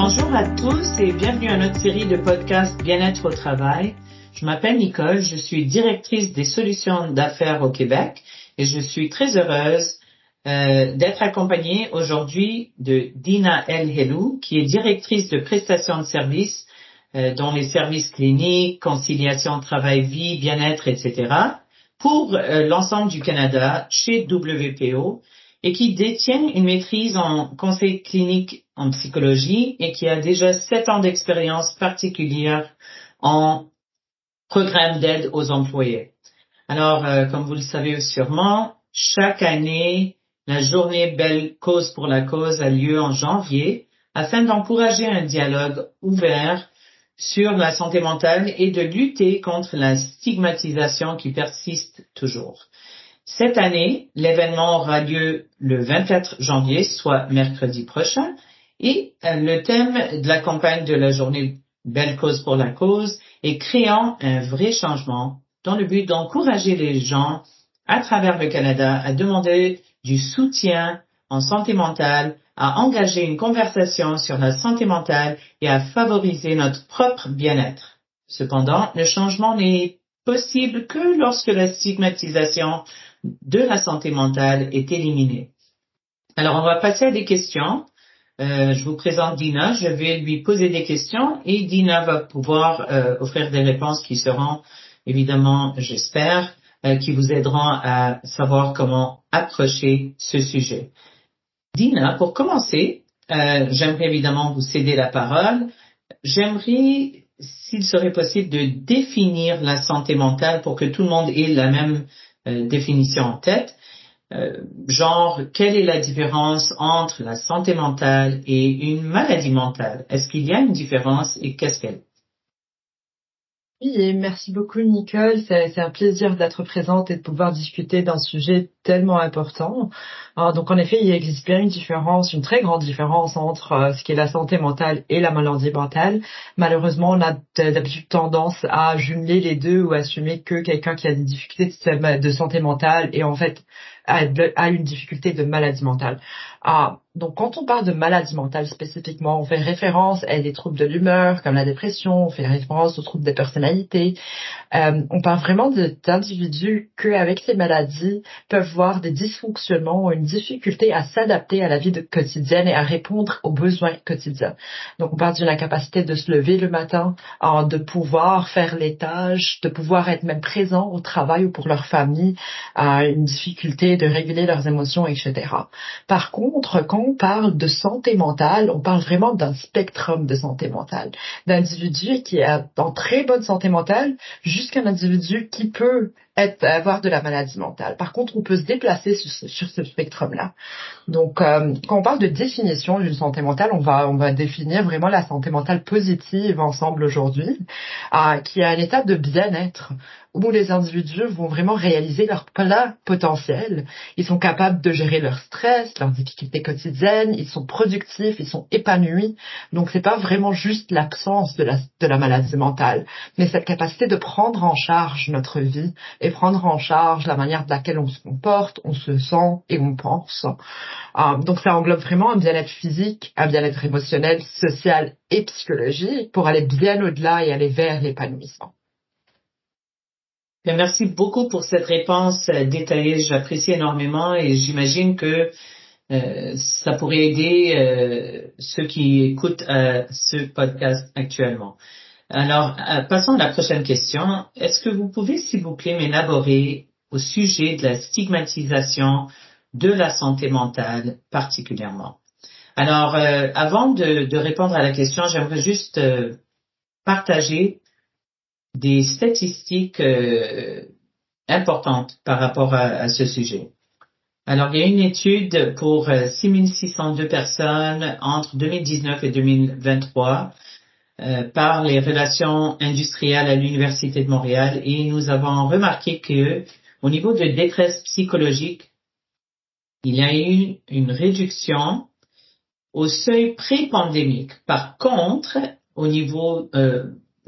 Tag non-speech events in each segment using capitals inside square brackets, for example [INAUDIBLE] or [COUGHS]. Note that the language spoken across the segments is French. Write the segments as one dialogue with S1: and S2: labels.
S1: Bonjour à tous et bienvenue à notre série de podcasts Bien-être au travail. Je m'appelle Nicole, je suis directrice des solutions d'affaires au Québec et je suis très heureuse euh, d'être accompagnée aujourd'hui de Dina El Helou, qui est directrice de prestations de services euh, dont les services cliniques, conciliation travail-vie, bien-être, etc., pour euh, l'ensemble du Canada chez WPO et qui détient une maîtrise en conseil clinique en psychologie et qui a déjà sept ans d'expérience particulière en programme d'aide aux employés. Alors, euh, comme vous le savez sûrement, chaque année, la journée Belle Cause pour la cause a lieu en janvier afin d'encourager un dialogue ouvert sur la santé mentale et de lutter contre la stigmatisation qui persiste toujours. Cette année, l'événement aura lieu le 24 janvier, soit mercredi prochain, et euh, le thème de la campagne de la journée Belle cause pour la cause est créant un vrai changement dans le but d'encourager les gens à travers le Canada à demander du soutien en santé mentale, à engager une conversation sur la santé mentale et à favoriser notre propre bien-être. Cependant, le changement n'est possible que lorsque la stigmatisation de la santé mentale est éliminée. Alors, on va passer à des questions. Euh, je vous présente Dina. Je vais lui poser des questions et Dina va pouvoir euh, offrir des réponses qui seront, évidemment, j'espère, euh, qui vous aideront à savoir comment approcher ce sujet. Dina, pour commencer, j'aimerais évidemment vous céder la parole. J'aimerais, s'il serait possible, de définir la santé mentale pour que tout le monde ait la même définition en tête. Euh, genre, quelle est la différence entre la santé mentale et une maladie mentale? Est-ce qu'il y a une différence et qu'est-ce qu'elle
S2: oui, et merci beaucoup Nicole. C'est un plaisir d'être présente et de pouvoir discuter d'un sujet tellement important. donc en effet, il existe bien une différence, une très grande différence entre euh, ce qui est la santé mentale et la maladie mentale. Malheureusement, on a d'habitude tendance à jumeler les deux ou à assumer que quelqu'un qui a des difficultés de santé mentale et en fait a une difficulté de maladie mentale. Ah, donc quand on parle de maladie mentale spécifiquement, on fait référence à des troubles de l'humeur comme la dépression, on fait référence aux troubles de personnalité. Euh, on parle vraiment d'individus qui, avec ces maladies, peuvent des dysfonctionnements une difficulté à s'adapter à la vie quotidienne et à répondre aux besoins quotidiens. Donc on parle d'une incapacité de se lever le matin, de pouvoir faire les tâches, de pouvoir être même présent au travail ou pour leur famille, une difficulté de réguler leurs émotions, etc. Par contre, quand on parle de santé mentale, on parle vraiment d'un spectrum de santé mentale, d'individu qui est en très bonne santé mentale jusqu'à un individu qui peut avoir de la maladie mentale. Par contre, on peut se déplacer sur, ce spectrum-là. Donc, euh, quand on parle de définition d'une santé mentale, on va, on va définir vraiment la santé mentale positive ensemble aujourd'hui, euh, qui est un état de bien-être où les individus vont vraiment réaliser leur plein potentiel. Ils sont capables de gérer leur stress, leurs difficultés quotidiennes, ils sont productifs, ils sont épanouis. Donc c'est pas vraiment juste l'absence de la, maladie mentale, mais cette capacité de prendre en charge notre vie et prendre en charge la manière de laquelle on se comporte, on se sent et on pense. Euh, donc ça englobe vraiment un bien-être physique, un bien-être émotionnel, social et psychologique pour aller bien au-delà et aller vers l'épanouissement.
S1: Merci beaucoup pour cette réponse euh, détaillée. J'apprécie énormément et j'imagine que euh, ça pourrait aider euh, ceux qui écoutent ce podcast actuellement. Alors, passons à la prochaine question. Est-ce que vous pouvez, s'il vous plaît, m'élaborer au sujet de la stigmatisation de la santé mentale particulièrement? Alors, avant de, de, répondre à la question, j'aimerais juste partager des statistiques euh, importantes par rapport à, ce sujet. Alors, il y a une étude pour 6602 euh, personnes entre 2019 et 2023 euh, par les relations industrielles à l'Université de Montréal et nous avons remarqué que au niveau de détresse psychologique, il y a eu une réduction au seuil pré-pandémique. Par contre, au niveau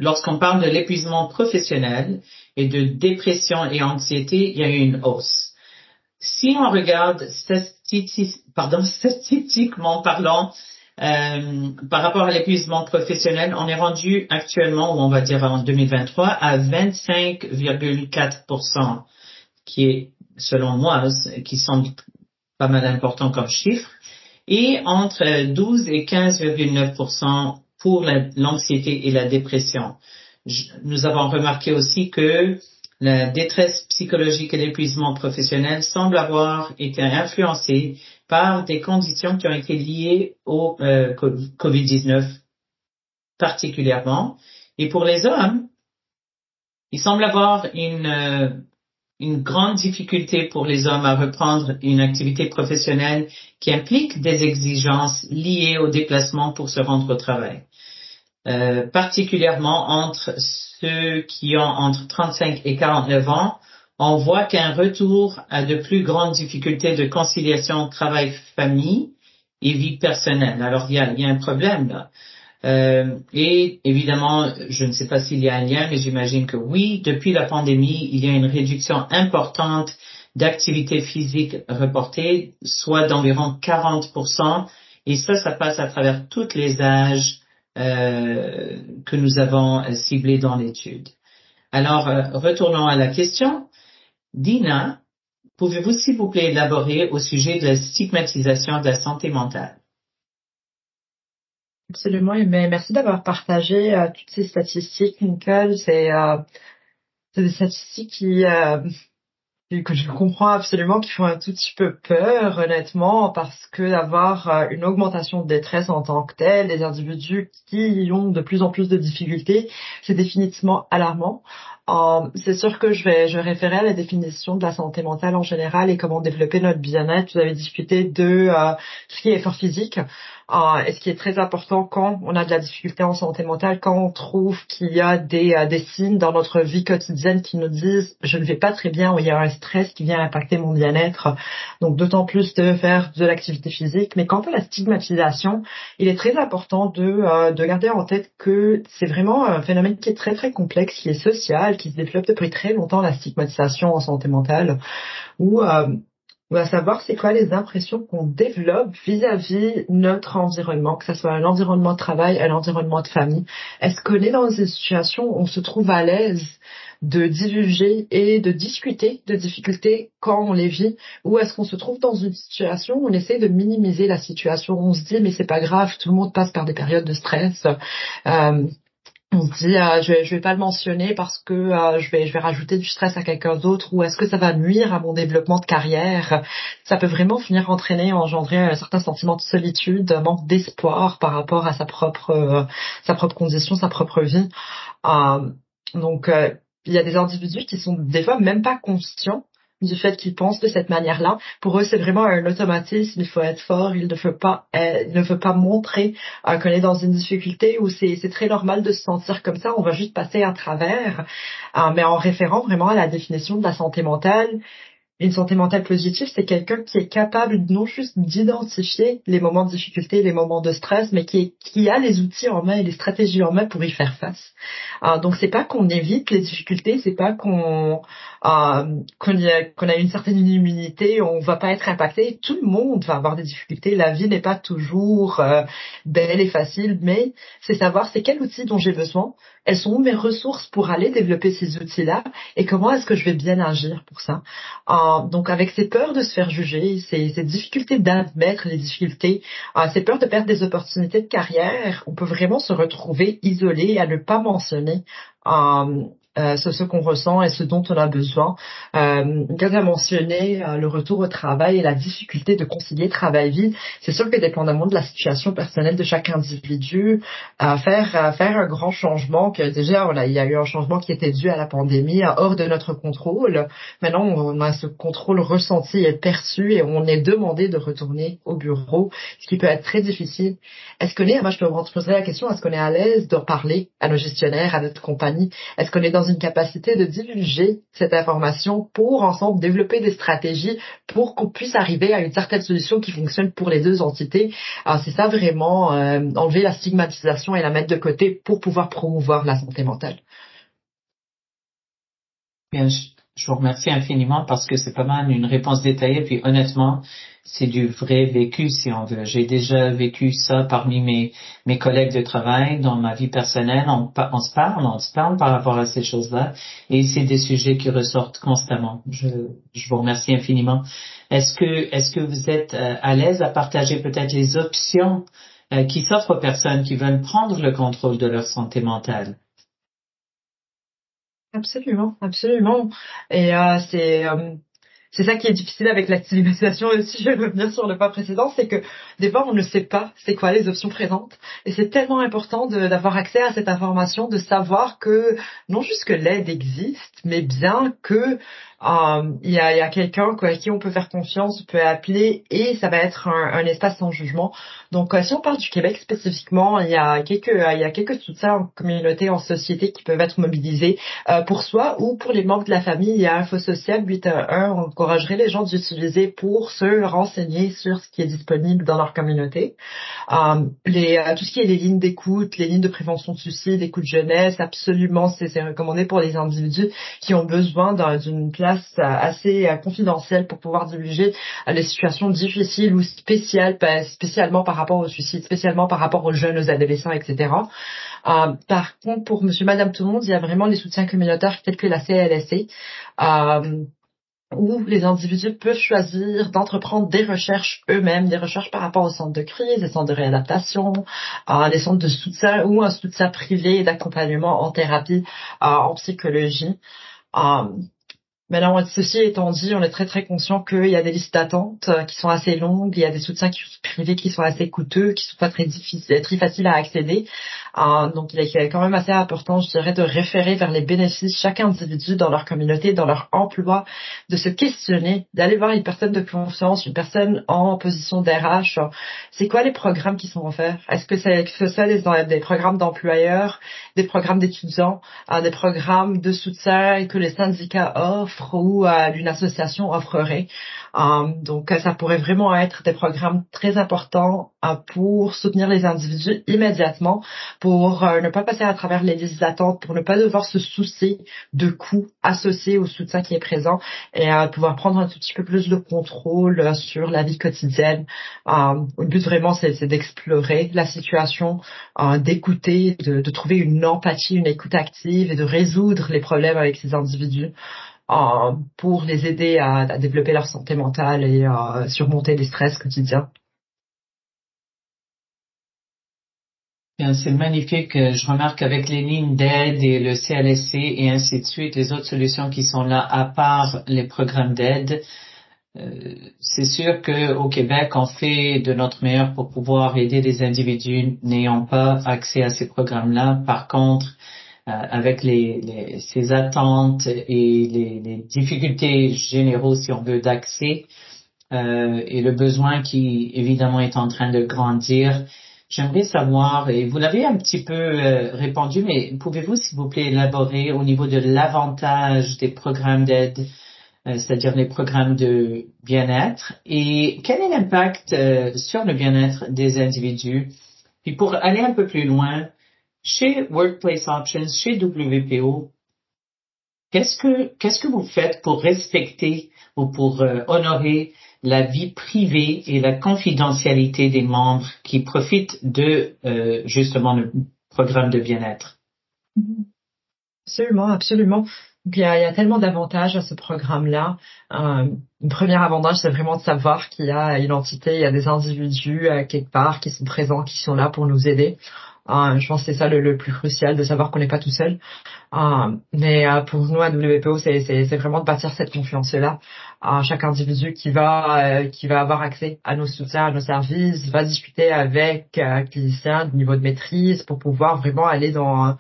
S1: lorsqu'on parle de l'épuisement professionnel et de dépression et anxiété, il y a eu une hausse. Si on regarde [LAUGHS] statistiquement parlant, euh, par rapport à l'épuisement professionnel, on est rendu actuellement, ou on va dire en 2023, à 25,4% qui est, selon moi, qui semble pas mal important comme chiffre, et entre 12 et 15,9 pour l'anxiété et la dépression. nous avons remarqué aussi que la détresse psychologique et l'épuisement professionnel semblent avoir été influencés par des conditions qui ont été liées au euh, COVID-19 particulièrement. Et pour les hommes, il semble avoir une, euh, une grande difficulté pour les hommes à reprendre une activité professionnelle qui implique des exigences liées au déplacement pour se rendre au travail. Euh, particulièrement entre ceux qui ont entre 35 et 49 ans, on voit qu'un retour à de plus grandes difficultés de conciliation travail-famille et vie personnelle. Alors il y a, y a un problème là. Euh, et évidemment, je ne sais pas s'il y a un lien, mais j'imagine que oui, depuis la pandémie, il y a une réduction importante d'activité physique reportée, soit d'environ 40%, et ça, ça passe à travers tous les âges euh, que nous avons ciblés dans l'étude. Alors, euh, retournons à la question. Dina, pouvez-vous s'il vous plaît élaborer au sujet de la stigmatisation de la santé mentale?
S2: Absolument, mais merci d'avoir partagé euh, toutes ces statistiques, Nicole. C'est euh, des statistiques qui euh, je comprends absolument, qui font un tout petit peu peur, honnêtement, parce que d'avoir une augmentation de détresse en tant que telle, des individus qui ont de plus en plus de difficultés, c'est définitivement alarmant. Euh, c'est sûr que je vais, je référer à la définition de la santé mentale en général et comment développer notre bien-être. Vous avez discuté de euh, ce qui est effort physique euh, et ce qui est très important quand on a de la difficulté en santé mentale, quand on trouve qu'il y a des, des signes dans notre vie quotidienne qui nous disent je ne vais pas très bien ou il y a un stress qui vient impacter mon bien-être. Donc d'autant plus de faire de l'activité physique. Mais quant à la stigmatisation, il est très important de, de garder en tête que c'est vraiment un phénomène qui est très très complexe, qui est social, qui se développe depuis très longtemps, la stigmatisation en santé mentale, où euh, on va savoir c'est quoi les impressions qu'on développe vis-à-vis notre environnement, que ce soit un environnement de travail, un environnement de famille. Est-ce qu'on est dans des situations où on se trouve à l'aise de divulguer et de discuter de difficultés quand on les vit ou est-ce qu'on se trouve dans une situation où on essaie de minimiser la situation on se dit mais c'est pas grave tout le monde passe par des périodes de stress euh, on se dit euh, je vais je vais pas le mentionner parce que euh, je vais je vais rajouter du stress à quelqu'un d'autre ou est-ce que ça va nuire à mon développement de carrière? Ça peut vraiment finir entraîner engendrer un certain sentiment de solitude un manque d'espoir par rapport à sa propre euh, sa propre condition sa propre vie. Donc il y a des individus qui sont des fois même pas conscients du fait qu'ils pensent de cette manière-là. Pour eux, c'est vraiment un automatisme. Il faut être fort. Il ne faut pas, euh, ne faut pas montrer qu'on est dans une difficulté où c'est, c'est très normal de se sentir comme ça. On va juste passer à travers. Euh, mais en référant vraiment à la définition de la santé mentale, une santé mentale positive, c'est quelqu'un qui est capable non juste d'identifier les moments de difficulté, les moments de stress, mais qui, a les outils en main et les stratégies en main pour y faire face. Euh, donc c'est pas qu'on évite les difficultés, c'est pas qu'on euh, qu'on a, une certaine immunité, on va pas être impacté. Tout le monde va avoir des difficultés. La vie n'est pas toujours euh, belle et facile, mais c'est savoir c'est quel outil dont j'ai besoin, elles sont où mes ressources pour aller développer ces outils-là et comment est-ce que je vais bien agir pour ça? Euh, donc avec ces peurs de se faire juger, ces, difficultés d'admettre les difficultés, euh, ces peurs de perdre des opportunités de carrière, on peut vraiment se retrouver isolé à ne pas mentionner euh, euh, ce, qu'on ressent et ce dont on a besoin. Euh, a mentionné euh, le retour au travail et la difficulté de concilier travail-vie. C'est sûr que dépendamment de la situation personnelle de chaque individu, à faire à faire un grand changement, que déjà il y a eu un changement qui était dû à la pandémie, hors de notre contrôle. Maintenant, on a ce contrôle ressenti et perçu et on est demandé de retourner au bureau, ce qui peut être très difficile. Est-ce qu'on est, moi je te poserai la question, est-ce qu'on est à l'aise de parler à nos gestionnaires, à notre compagnie? Est-ce qu'on est dans une capacité de divulguer cette information pour ensemble développer des stratégies pour qu'on puisse arriver à une certaine solution qui fonctionne pour les deux entités. Alors c'est ça vraiment, euh, enlever la stigmatisation et la mettre de côté pour pouvoir promouvoir la santé mentale.
S1: Bien, je vous remercie infiniment parce que c'est pas mal une réponse détaillée. Puis honnêtement, c'est du vrai vécu, si on veut. J'ai déjà vécu ça parmi mes, mes collègues de travail, dans ma vie personnelle. On, on se parle, on se parle par rapport à ces choses-là. Et c'est des sujets qui ressortent constamment. Je, je vous remercie infiniment. Est-ce que, est-ce que vous êtes euh, à l'aise à partager peut-être les options euh, qui s'offrent aux personnes qui veulent prendre le contrôle de leur santé mentale?
S2: Absolument, absolument. Et euh, c'est c'est ça qui est difficile avec l'activation [LAUGHS] aussi, je vais revenir sur le pas précédent, c'est que des fois on ne sait pas c'est quoi les options présentes. Et c'est tellement important d'avoir accès à cette information, de savoir que non juste que l'aide existe, mais bien que euh, il y a, y a quelqu'un à qui on peut faire confiance, on peut appeler et ça va être un, un espace sans jugement. Donc euh, si on parle du Québec spécifiquement, il y a quelques il y a quelques soutiens en communauté, en société qui peuvent être mobilisés euh, pour soi ou pour les membres de la famille. Il y a Info Social 811, on encouragerait les gens d'utiliser pour se renseigner sur ce qui est disponible dans leur communauté. les tout ce qui est les lignes d'écoute, les lignes de prévention de suicide, écoute jeunesse, absolument c'est recommandé pour les individus qui ont besoin d'une place assez euh, confidentielle pour pouvoir diriger euh, les situations difficiles ou spéciales, spécialement par rapport au suicide, spécialement par rapport aux jeunes, aux adolescents, etc. Euh, par contre, pour Monsieur, Madame, tout le monde, il y a vraiment les soutiens communautaires tels que la CLSC. où les individus peuvent choisir d'entreprendre des recherches eux-mêmes, des recherches par rapport aux centres de crise, des centres de réadaptation, des centres de soutien ou un soutien privé d'accompagnement en thérapie, en psychologie. Maintenant, ceci étant dit, on est très très conscient qu'il y a des listes d'attente euh, qui sont assez longues, il y a des soutiens privés qui sont assez coûteux, qui sont pas très difficiles, très faciles à accéder. Euh, donc, il est quand même assez important, je dirais, de référer vers les bénéfices chaque individu dans leur communauté, dans leur emploi, de se questionner, d'aller voir une personne de confiance, une personne en position d'RH. C'est quoi les programmes qui sont offerts? Est-ce que c'est que ça des, des programmes d'employeurs, des programmes d'étudiants, euh, des programmes de soutien que les syndicats offrent? Ou à une association offrerait. Euh, donc, ça pourrait vraiment être des programmes très importants euh, pour soutenir les individus immédiatement, pour euh, ne pas passer à travers les listes d'attente, pour ne pas devoir se soucier de coûts associés au soutien qui est présent et pouvoir prendre un tout petit peu plus de contrôle sur la vie quotidienne. le but vraiment, c'est d'explorer la situation, d'écouter, de trouver une empathie, une écoute active et de résoudre les problèmes avec ces individus pour les aider à, développer leur santé mentale et à surmonter les stress quotidiens.
S1: C'est magnifique. Je remarque avec les lignes d'aide et le CLSC et ainsi de suite, les autres solutions qui sont là à part les programmes d'aide. Euh, c'est sûr qu'au Québec, on fait de notre meilleur pour pouvoir aider des individus n'ayant pas accès à ces programmes-là. Par contre, euh, avec les, les, ces attentes et les, les, difficultés généraux, si on veut, d'accès euh, et le besoin qui évidemment est en train de grandir. J'aimerais savoir, et vous l'avez un petit peu euh, répondu, mais pouvez-vous, s'il vous plaît, élaborer au niveau de l'avantage des programmes d'aide, euh, c'est-à-dire les programmes de bien-être, et quel est l'impact euh, sur le bien-être des individus? Puis pour aller un peu plus loin, chez Workplace Options, chez WPO, qu'est-ce que qu'est-ce que vous faites pour respecter ou pour euh, honorer la vie privée et la confidentialité des membres qui profitent de euh, justement le programme de bien-être?
S2: Absolument, absolument. il y a, tellement d'avantages à ce programme-là. Euh, le premier avantage, c'est vraiment de savoir qu'il y a une entité, il y a des individus quelque part qui sont présents, qui sont là pour nous aider. Ah, je pense que c'est ça le, plus crucial, de savoir qu'on n'est pas tout seul. Ah, mais euh, pour nous à WPO, c'est vraiment de bâtir cette confiance-là. à chaque individu qui va euh, qui va avoir accès à nos soutiens, à nos services, va discuter avec un clinicien de niveau de maîtrise pour pouvoir vraiment aller dans euh,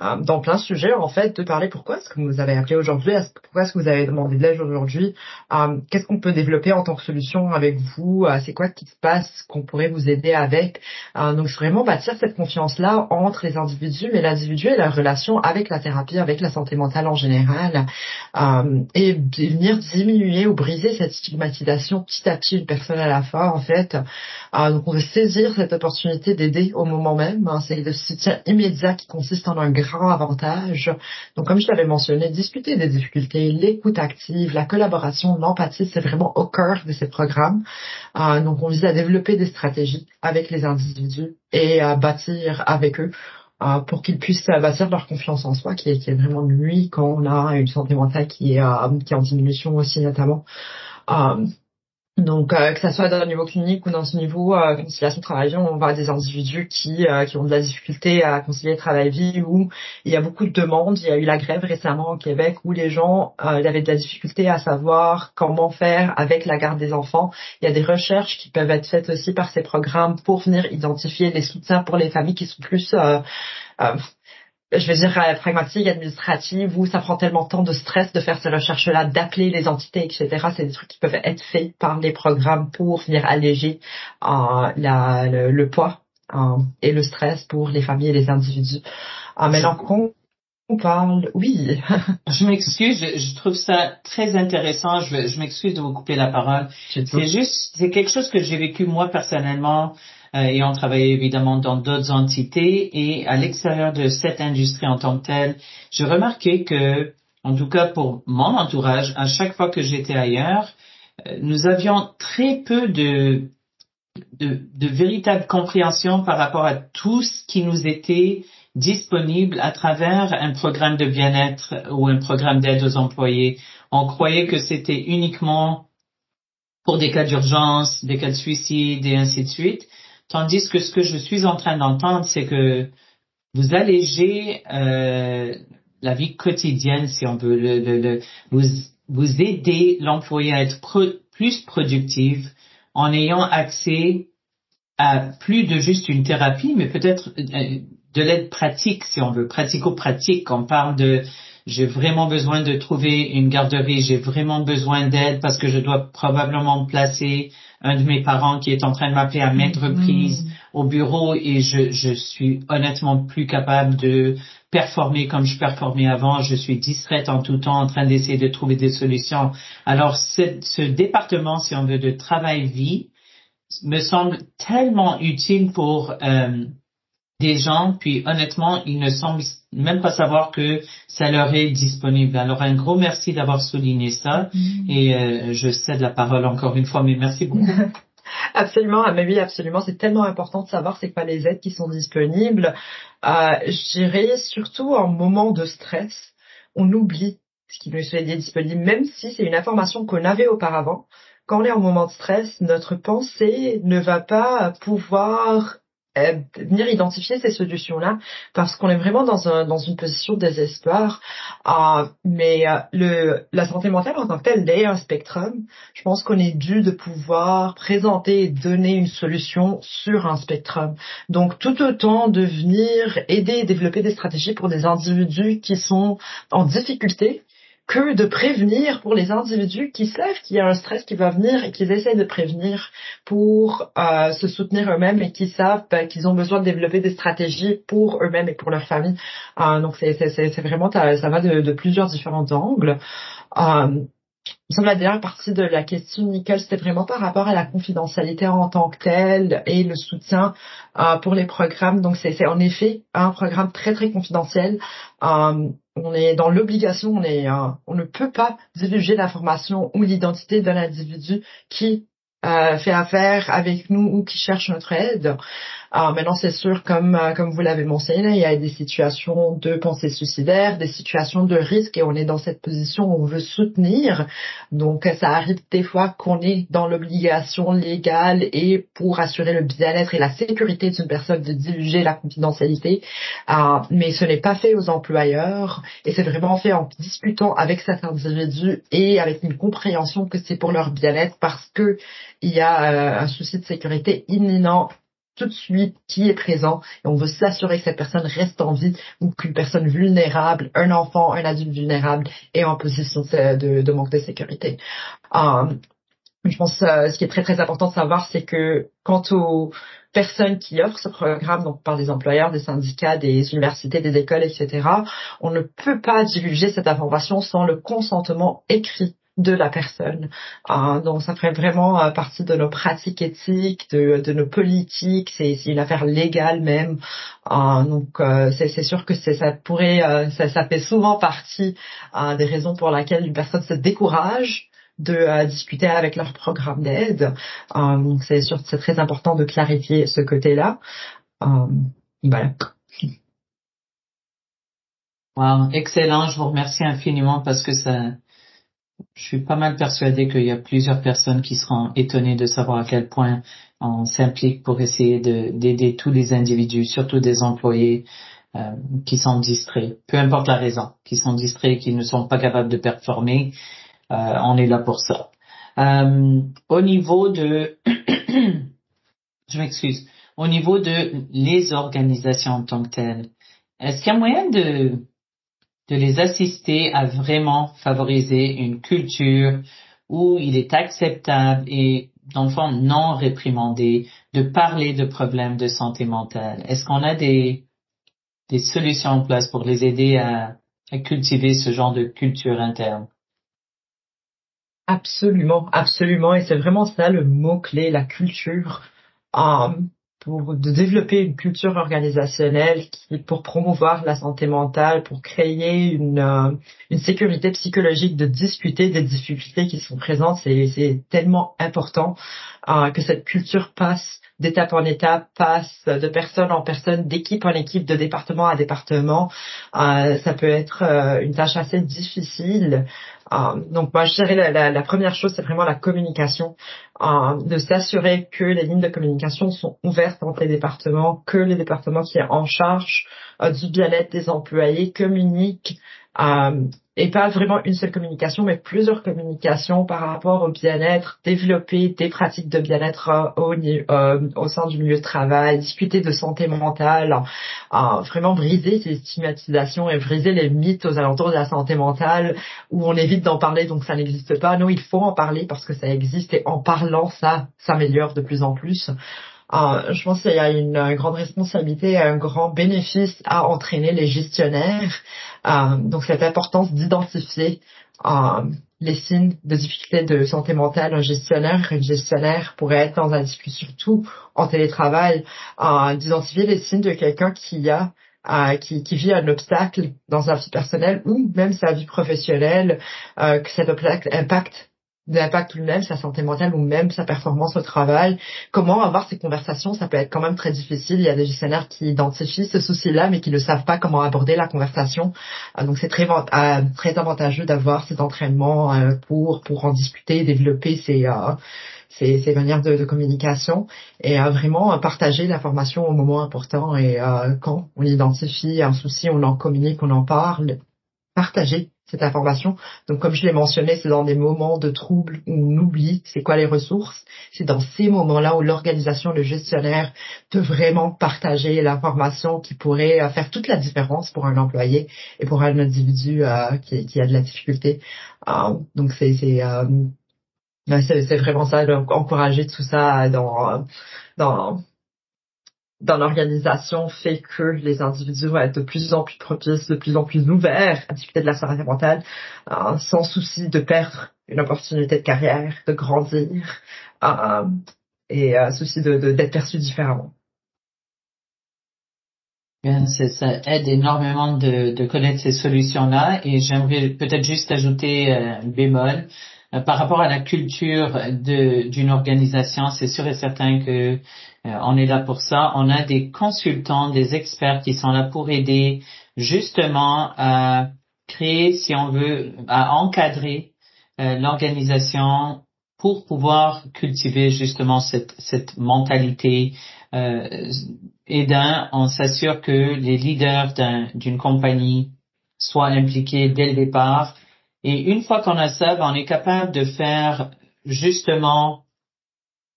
S2: dans plein de sujets, en fait, de parler pourquoi est-ce que vous avez appelé aujourd'hui, pourquoi est-ce que vous avez demandé de l'aide aujourd'hui, euh, qu'est-ce qu'on peut développer en tant que solution avec vous, euh, c'est quoi qui se passe qu'on pourrait vous aider avec. donc, c'est vraiment bâtir cette confiance-là entre les individus, mais l'individu et la relation avec la thérapie, avec la santé mentale en général, et venir diminuer ou briser cette stigmatisation petit à petit, une personne à la fois, en fait. donc, on veut saisir cette opportunité d'aider au moment même. Hein, c'est le soutien immédiat qui consiste en un grands avantages. Donc, comme je l'avais mentionné, discuter des difficultés, l'écoute active, la collaboration, l'empathie, c'est vraiment au cœur de ces programmes. Euh, donc, on vise à développer des stratégies avec les individus et à bâtir avec eux euh, pour qu'ils puissent bâtir leur confiance en soi, qui est, vraiment nuit quand on a une santé mentale qui est, euh, en diminution aussi notamment. Euh, donc, euh, que ça soit dans le niveau clinique ou dans ce niveau euh, conciliation travail-vie, on voit des individus qui, euh, qui ont de la difficulté à concilier travail-vie, où il y a beaucoup de demandes. Il y a eu la grève récemment au Québec où les gens euh, avaient de la difficulté à savoir comment faire avec la garde des enfants. Il y a des recherches qui peuvent être faites aussi par ces programmes pour venir identifier les soutiens pour les familles qui sont plus je vais dire euh, pragmatique, administrative, où ça prend tellement de temps de stress de faire ces recherches-là, d'appeler les entités, etc. C'est des trucs qui peuvent être faits par les programmes pour venir alléger euh, la, le, poids euh, et le stress pour les familles et les individus. Euh, maintenant, on parle, oui. [LAUGHS]
S1: je m'excuse, je, je, trouve ça très intéressant. Je, je m'excuse de vous couper la parole. C'est juste, c'est quelque chose que j'ai vécu moi personnellement euh, et on travaillait évidemment dans d'autres entités et à l'extérieur de cette industrie en tant que telle, j'ai remarqué que, en tout cas pour mon entourage, à chaque fois que j'étais ailleurs, euh, nous avions très peu de, de, de véritable compréhension par rapport à tout ce qui nous était disponible à travers un programme de bien-être ou un programme d'aide aux employés. On croyait que c'était uniquement pour des cas d'urgence, des cas de suicide et ainsi de suite. Tandis que ce que je suis en train d'entendre, c'est que vous allégez euh, la vie quotidienne, si on veut, le, le, vous, vous aidez l'employé à être plus productif en ayant accès à plus de juste une thérapie, mais peut-être euh, de l'aide pratique, si on veut, pratico-pratique. On parle de j'ai vraiment besoin de trouver une garderie, j'ai vraiment besoin d'aide parce que je dois probablement placer un de mes parents qui est en train de m'appeler à maintes mm-hmm. reprises au bureau et je, je suis honnêtement plus capable de performer comme je performais avant. Je suis distraite en tout temps en train d'essayer de trouver des solutions. Alors ce, ce département, si on veut, de travail-vie me semble tellement utile pour euh, des gens, puis honnêtement, ils ne semblent même pas savoir que ça leur est disponible. Alors un gros merci d'avoir souligné ça mm-hmm. et euh, je cède la parole encore une fois, mais merci beaucoup. [LAUGHS]
S2: absolument, ah, mais oui, absolument, c'est tellement important de savoir c'est quoi les aides qui sont disponibles. Euh, je dirais surtout en moment de stress, on oublie ce qui nous est disponible, même si c'est une information qu'on avait auparavant. Quand on est en moment de stress, notre pensée ne va pas pouvoir euh, venir identifier ces solutions-là parce qu'on est vraiment dans, un, dans une position de désespoir. Euh, mais euh, le, la santé mentale en tant que telle est un spectrum. Je pense qu'on est dû de pouvoir présenter et donner une solution sur un spectrum. Donc tout autant de venir aider et développer des stratégies pour des individus qui sont en difficulté que de prévenir pour les individus qui savent qu'il y a un stress qui va venir et qu'ils essaient de prévenir pour euh, se soutenir eux-mêmes et qui savent ben, qu'ils ont besoin de développer des stratégies pour eux-mêmes et pour leur famille. Euh, donc c'est vraiment ça va de, de, plusieurs différents angles. Euh, il semble la dernière partie de la question, Nicole, c'était vraiment par rapport à la confidentialité en tant que telle et le soutien euh, pour les programmes. Donc, c'est en effet un programme très, très confidentiel. Euh, on est dans l'obligation, on, est, euh, on ne peut pas divulguer l'information ou l'identité d'un individu qui euh, fait affaire avec nous ou qui cherche notre aide. Alors maintenant, c'est sûr, comme euh, comme vous l'avez mentionné, il y a des situations de pensée suicidaire, des situations de risque, et on est dans cette position où on veut soutenir. Donc, ça arrive des fois qu'on est dans l'obligation légale et pour assurer le bien-être et la sécurité d'une personne de divulguer la confidentialité. Euh, mais ce n'est pas fait aux employeurs, et c'est vraiment fait en discutant avec cet individu et avec une compréhension que c'est pour leur bien-être parce que il y a euh, un souci de sécurité imminent tout de suite qui est présent et on veut s'assurer que cette personne reste en vie ou qu'une personne vulnérable, un enfant, un adulte vulnérable est en position de, manque de sécurité. Um, je pense euh, ce qui est très très important de savoir, c'est que quant aux personnes qui offrent ce programme, donc par des employeurs, des syndicats, des universités, des écoles, etc., on ne peut pas divulguer cette information sans le consentement écrit de la personne. Euh, donc ça fait vraiment euh, partie de nos pratiques éthiques, de, nos politiques, c'est une affaire légale même. Euh, donc euh, c'est sûr que ça pourrait, euh, ça, fait souvent partie des raisons pour lesquelles une personne se décourage de discuter avec leur programme d'aide. donc c'est sûr c'est très important de clarifier ce côté-là. voilà.
S1: Wow, excellent. Je vous remercie infiniment parce que ça, je suis pas mal persuadée qu'il y a plusieurs personnes qui seront étonnées de savoir à quel point on s'implique pour essayer d'aider tous les individus, surtout des employés euh, qui sont distraits, peu importe la raison, qui sont distraits, qui ne sont pas capables de performer. Euh, on est là pour ça. Euh, au niveau de, [COUGHS] je m'excuse, au niveau de les organisations en tant que telles, est-ce qu'il y a moyen de de les assister à vraiment favoriser une culture où il est acceptable et fond non réprimandé de parler de problèmes de santé mentale. Est-ce qu'on a des, des solutions en place pour les aider à, à cultiver ce genre de culture interne?
S2: Absolument, absolument. Et c'est vraiment ça le mot-clé, la culture. Um, pour de développer une culture organisationnelle qui pour promouvoir la santé mentale, pour créer une, euh, une sécurité psychologique, de discuter des difficultés qui sont présentes, c'est tellement important euh, que cette culture passe d'étape en étape, passe de personne en personne, d'équipe en équipe, de département à département. Euh, ça peut être une tâche assez difficile. Euh, donc moi je dirais la, première chose c'est vraiment la communication, euh, de s'assurer que les lignes de communication sont ouvertes entre les départements, que les départements qui sont en charge euh, du bien-être des employés communiquent et pas vraiment une seule communication, mais plusieurs communications par rapport au bien-être, développer des pratiques de bien-être euh, au, euh, au sein du milieu de travail, discuter de santé mentale, euh, vraiment briser ces stigmatisations et briser les mythes aux alentours de la santé mentale où on évite d'en parler donc ça n'existe pas. Non, il faut en parler parce que ça existe et en parlant ça s'améliore de plus en plus. Euh, je pense qu'il y a une grande responsabilité et un grand bénéfice à entraîner les gestionnaires. Euh, donc cette importance d'identifier euh, les signes de difficulté de santé mentale, un gestionnaire, une gestionnaire pourrait être dans un discussion, surtout en télétravail, d'identifier les signes de quelqu'un qui a qui, qui, vit un obstacle dans sa vie personnelle ou même sa vie professionnelle, que cet obstacle impacte l'impact lui-même, sa santé mentale ou même sa performance au travail. Comment avoir ces conversations, ça peut être quand même très difficile. Il y a des gestionnaires qui identifient ce souci-là, mais qui ne savent pas comment aborder la conversation. Euh, donc c'est très, euh, très avantageux d'avoir ces entraînements euh, pour pour en discuter, développer ces ces, ces, manières de, communication et vraiment partager l'information au moment important et quand on identifie un souci, on en communique, on en parle, partager cette information. Donc comme je l'ai mentionné, c'est dans des moments de trouble où on oublie c'est quoi les ressources. C'est dans ces moments-là où l'organisation, le gestionnaire peut vraiment partager l'information qui pourrait euh, faire toute la différence pour un employé et pour un individu euh, qui, a de la difficulté. Euh, donc c'est vraiment ça, donc encourager tout ça dans dans dans l'organisation fait que les individus vont être de plus en plus propices, de plus en plus ouverts à discuter de la santé mentale, euh, sans souci de perdre une opportunité de carrière, de grandir, euh, et euh, souci d'être perçu différemment.
S1: Bien, ça aide énormément de, de connaître ces solutions-là et j'aimerais peut-être juste ajouter un bémol. Euh, par rapport à la culture d'une organisation, c'est sûr et certain que euh, on est là pour ça. On a des consultants, des experts qui sont là pour aider justement à créer, si on veut, à encadrer euh, l'organisation pour pouvoir cultiver justement cette, cette mentalité. et d'un, on s'assure que les leaders d'une compagnie soient impliqués dès le départ et une fois qu'on a ça, ben, on est capable de faire justement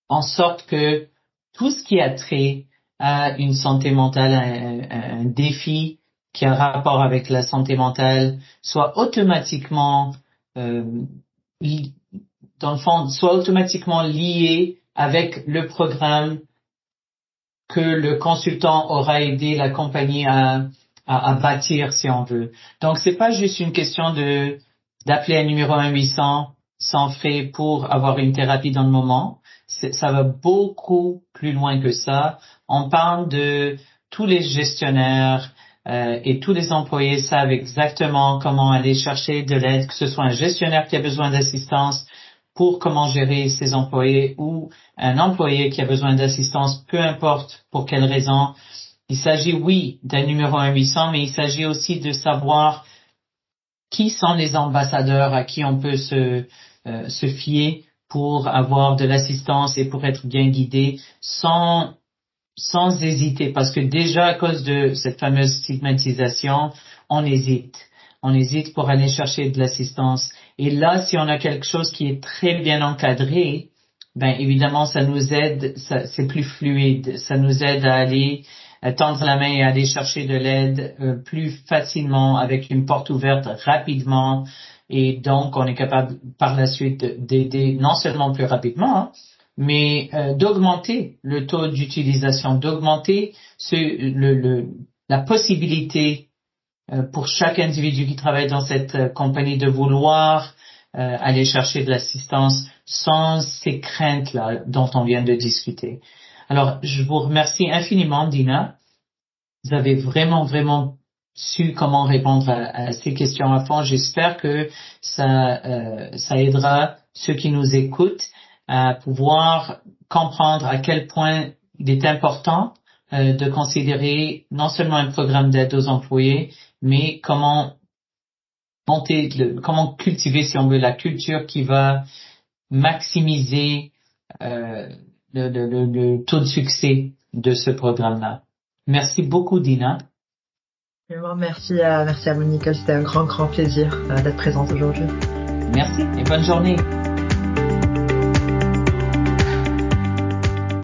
S1: en sorte que tout ce qui a trait à une santé mentale, un, un défi qui a rapport avec la santé mentale, soit automatiquement, euh, dans le fond, soit automatiquement lié avec le programme que le consultant aura aidé la compagnie à, à, à bâtir, si on veut. Donc, c'est pas juste une question de d'appeler un numéro 1 800 sont faits pour avoir une thérapie dans le moment. Ça va beaucoup plus loin que ça. On parle de tous les gestionnaires euh, et tous les employés savent exactement comment aller chercher de l'aide, que ce soit un gestionnaire qui a besoin d'assistance pour comment gérer ses employés ou un employé qui a besoin d'assistance, peu importe pour quelle raison. Il s'agit, oui, d'un numéro 1800, mais il s'agit aussi de savoir qui sont les ambassadeurs à qui on peut se, euh, se fier pour avoir de l'assistance et pour être bien guidé sans sans hésiter parce que déjà à cause de cette fameuse stigmatisation, on hésite. On hésite pour aller chercher de l'assistance. Et là, si on a quelque chose qui est très bien encadré, ben évidemment, ça nous aide, c'est plus fluide, ça nous aide à aller tendre la main et aller chercher de l'aide euh, plus facilement avec une porte ouverte rapidement et donc on est capable par la suite d'aider non seulement plus rapidement, hein, mais euh, d'augmenter le taux d'utilisation, d'augmenter le, le, la possibilité euh, pour chaque individu qui travaille dans cette compagnie de vouloir aller chercher de l'assistance sans ces craintes-là dont on vient de discuter. Alors, je vous remercie infiniment, Dina. Vous avez vraiment, vraiment su comment répondre à, ces questions à fond. J'espère que ça, euh, ça aidera ceux qui nous écoutent à pouvoir comprendre à quel point il est important euh, de considérer non seulement un programme d'aide aux employés, mais comment monter, comment cultiver, si on veut, la culture qui va maximiser euh, le, le, le, taux de succès de ce programme-là. Merci beaucoup, Dina.
S2: Merci à, merci à Monique. C'était un grand, grand plaisir euh, d'être présente aujourd'hui.
S1: Merci et bonne journée.